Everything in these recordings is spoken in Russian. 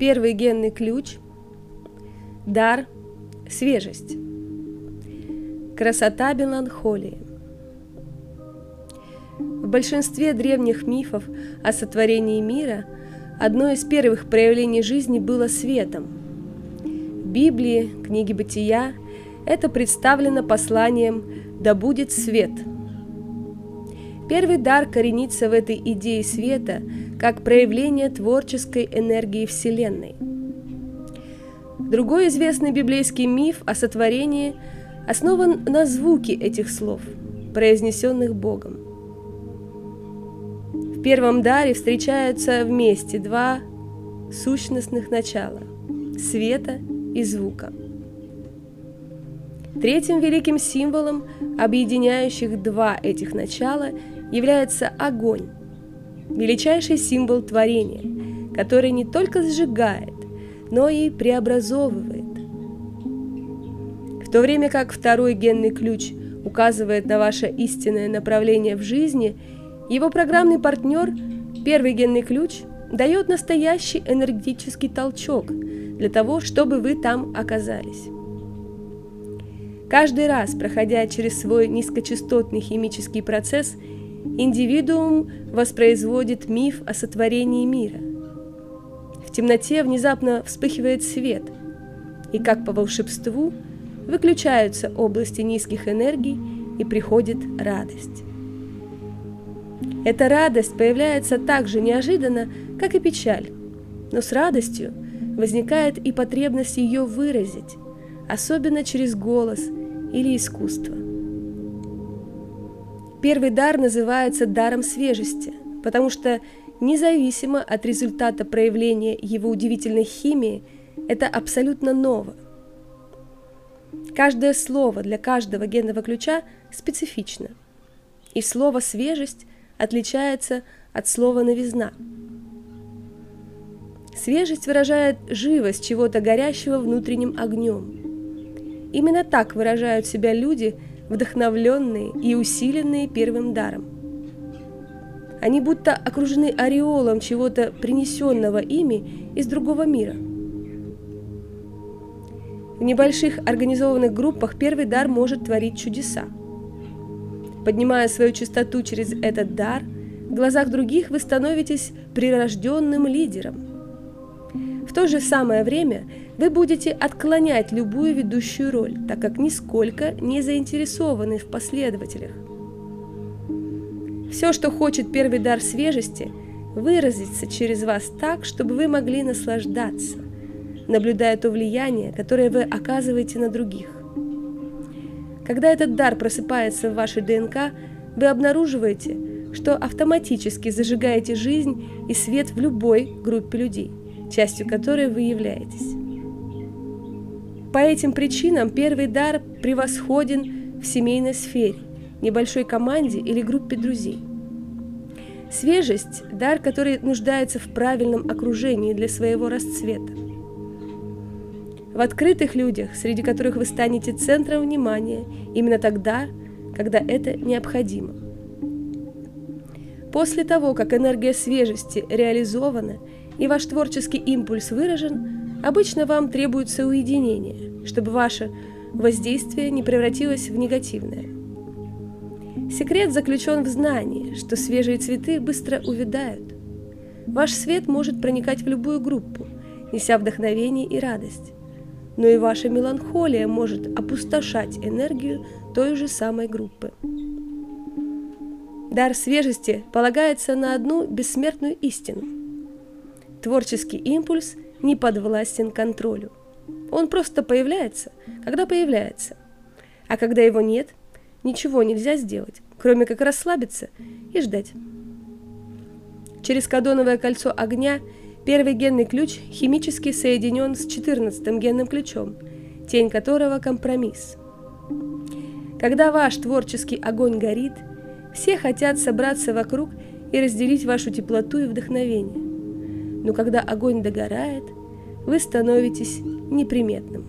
Первый генный ключ – дар, свежесть. Красота меланхолии. В большинстве древних мифов о сотворении мира одно из первых проявлений жизни было светом. В Библии, книге Бытия, это представлено посланием «Да будет свет». Первый дар коренится в этой идее света как проявление творческой энергии Вселенной. Другой известный библейский миф о сотворении основан на звуке этих слов, произнесенных Богом. В первом даре встречаются вместе два сущностных начала – света и звука – Третьим великим символом, объединяющих два этих начала, является огонь, величайший символ творения, который не только сжигает, но и преобразовывает. В то время как второй генный ключ указывает на ваше истинное направление в жизни, его программный партнер, первый генный ключ, дает настоящий энергетический толчок для того, чтобы вы там оказались. Каждый раз, проходя через свой низкочастотный химический процесс, индивидуум воспроизводит миф о сотворении мира. В темноте внезапно вспыхивает свет, и как по волшебству выключаются области низких энергий и приходит радость. Эта радость появляется так же неожиданно, как и печаль, но с радостью возникает и потребность ее выразить, особенно через голос – или искусство. Первый дар называется даром свежести, потому что независимо от результата проявления его удивительной химии, это абсолютно ново. Каждое слово для каждого генного ключа специфично, и слово «свежесть» отличается от слова «новизна». Свежесть выражает живость чего-то горящего внутренним огнем – Именно так выражают себя люди, вдохновленные и усиленные первым даром. Они будто окружены ореолом чего-то принесенного ими из другого мира. В небольших организованных группах первый дар может творить чудеса. Поднимая свою чистоту через этот дар, в глазах других вы становитесь прирожденным лидером – в то же самое время вы будете отклонять любую ведущую роль, так как нисколько не заинтересованы в последователях. Все, что хочет первый дар свежести, выразится через вас так, чтобы вы могли наслаждаться, наблюдая то влияние, которое вы оказываете на других. Когда этот дар просыпается в вашей ДНК, вы обнаруживаете, что автоматически зажигаете жизнь и свет в любой группе людей частью которой вы являетесь. По этим причинам первый дар превосходен в семейной сфере, небольшой команде или группе друзей. Свежесть – дар, который нуждается в правильном окружении для своего расцвета. В открытых людях, среди которых вы станете центром внимания, именно тогда, когда это необходимо. После того, как энергия свежести реализована – и ваш творческий импульс выражен, обычно вам требуется уединение, чтобы ваше воздействие не превратилось в негативное. Секрет заключен в знании, что свежие цветы быстро увядают. Ваш свет может проникать в любую группу, неся вдохновение и радость. Но и ваша меланхолия может опустошать энергию той же самой группы. Дар свежести полагается на одну бессмертную истину – Творческий импульс не подвластен контролю. Он просто появляется, когда появляется. А когда его нет, ничего нельзя сделать, кроме как расслабиться и ждать. Через кадоновое кольцо огня первый генный ключ химически соединен с 14 генным ключом, тень которого – компромисс. Когда ваш творческий огонь горит, все хотят собраться вокруг и разделить вашу теплоту и вдохновение но когда огонь догорает, вы становитесь неприметным.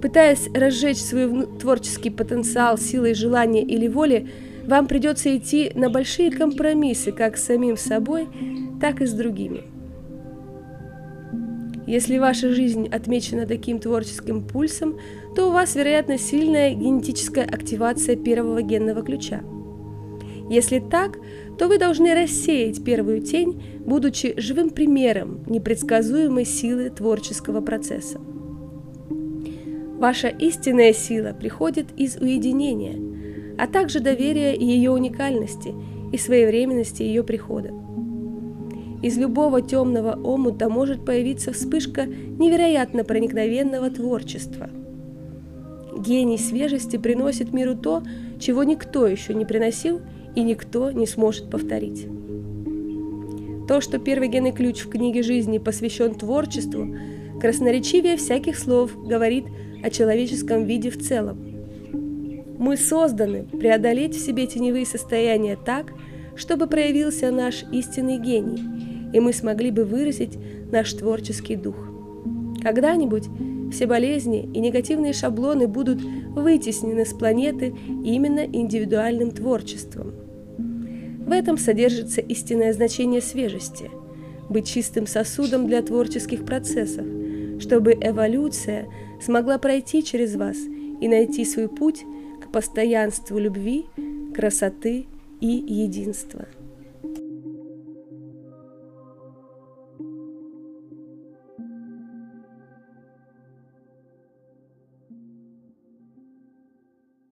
Пытаясь разжечь свой творческий потенциал силой желания или воли, вам придется идти на большие компромиссы как с самим собой, так и с другими. Если ваша жизнь отмечена таким творческим пульсом, то у вас, вероятно, сильная генетическая активация первого генного ключа. Если так, то вы должны рассеять первую тень, будучи живым примером непредсказуемой силы творческого процесса. Ваша истинная сила приходит из уединения, а также доверия ее уникальности и своевременности ее прихода. Из любого темного омута может появиться вспышка невероятно проникновенного творчества. Гений свежести приносит миру то, чего никто еще не приносил и никто не сможет повторить. То, что первый генный ключ в книге жизни посвящен творчеству, красноречивее всяких слов говорит о человеческом виде в целом. Мы созданы преодолеть в себе теневые состояния так, чтобы проявился наш истинный гений, и мы смогли бы выразить наш творческий дух. Когда-нибудь все болезни и негативные шаблоны будут вытеснены с планеты именно индивидуальным творчеством. В этом содержится истинное значение свежести – быть чистым сосудом для творческих процессов, чтобы эволюция смогла пройти через вас и найти свой путь к постоянству любви, красоты и единства.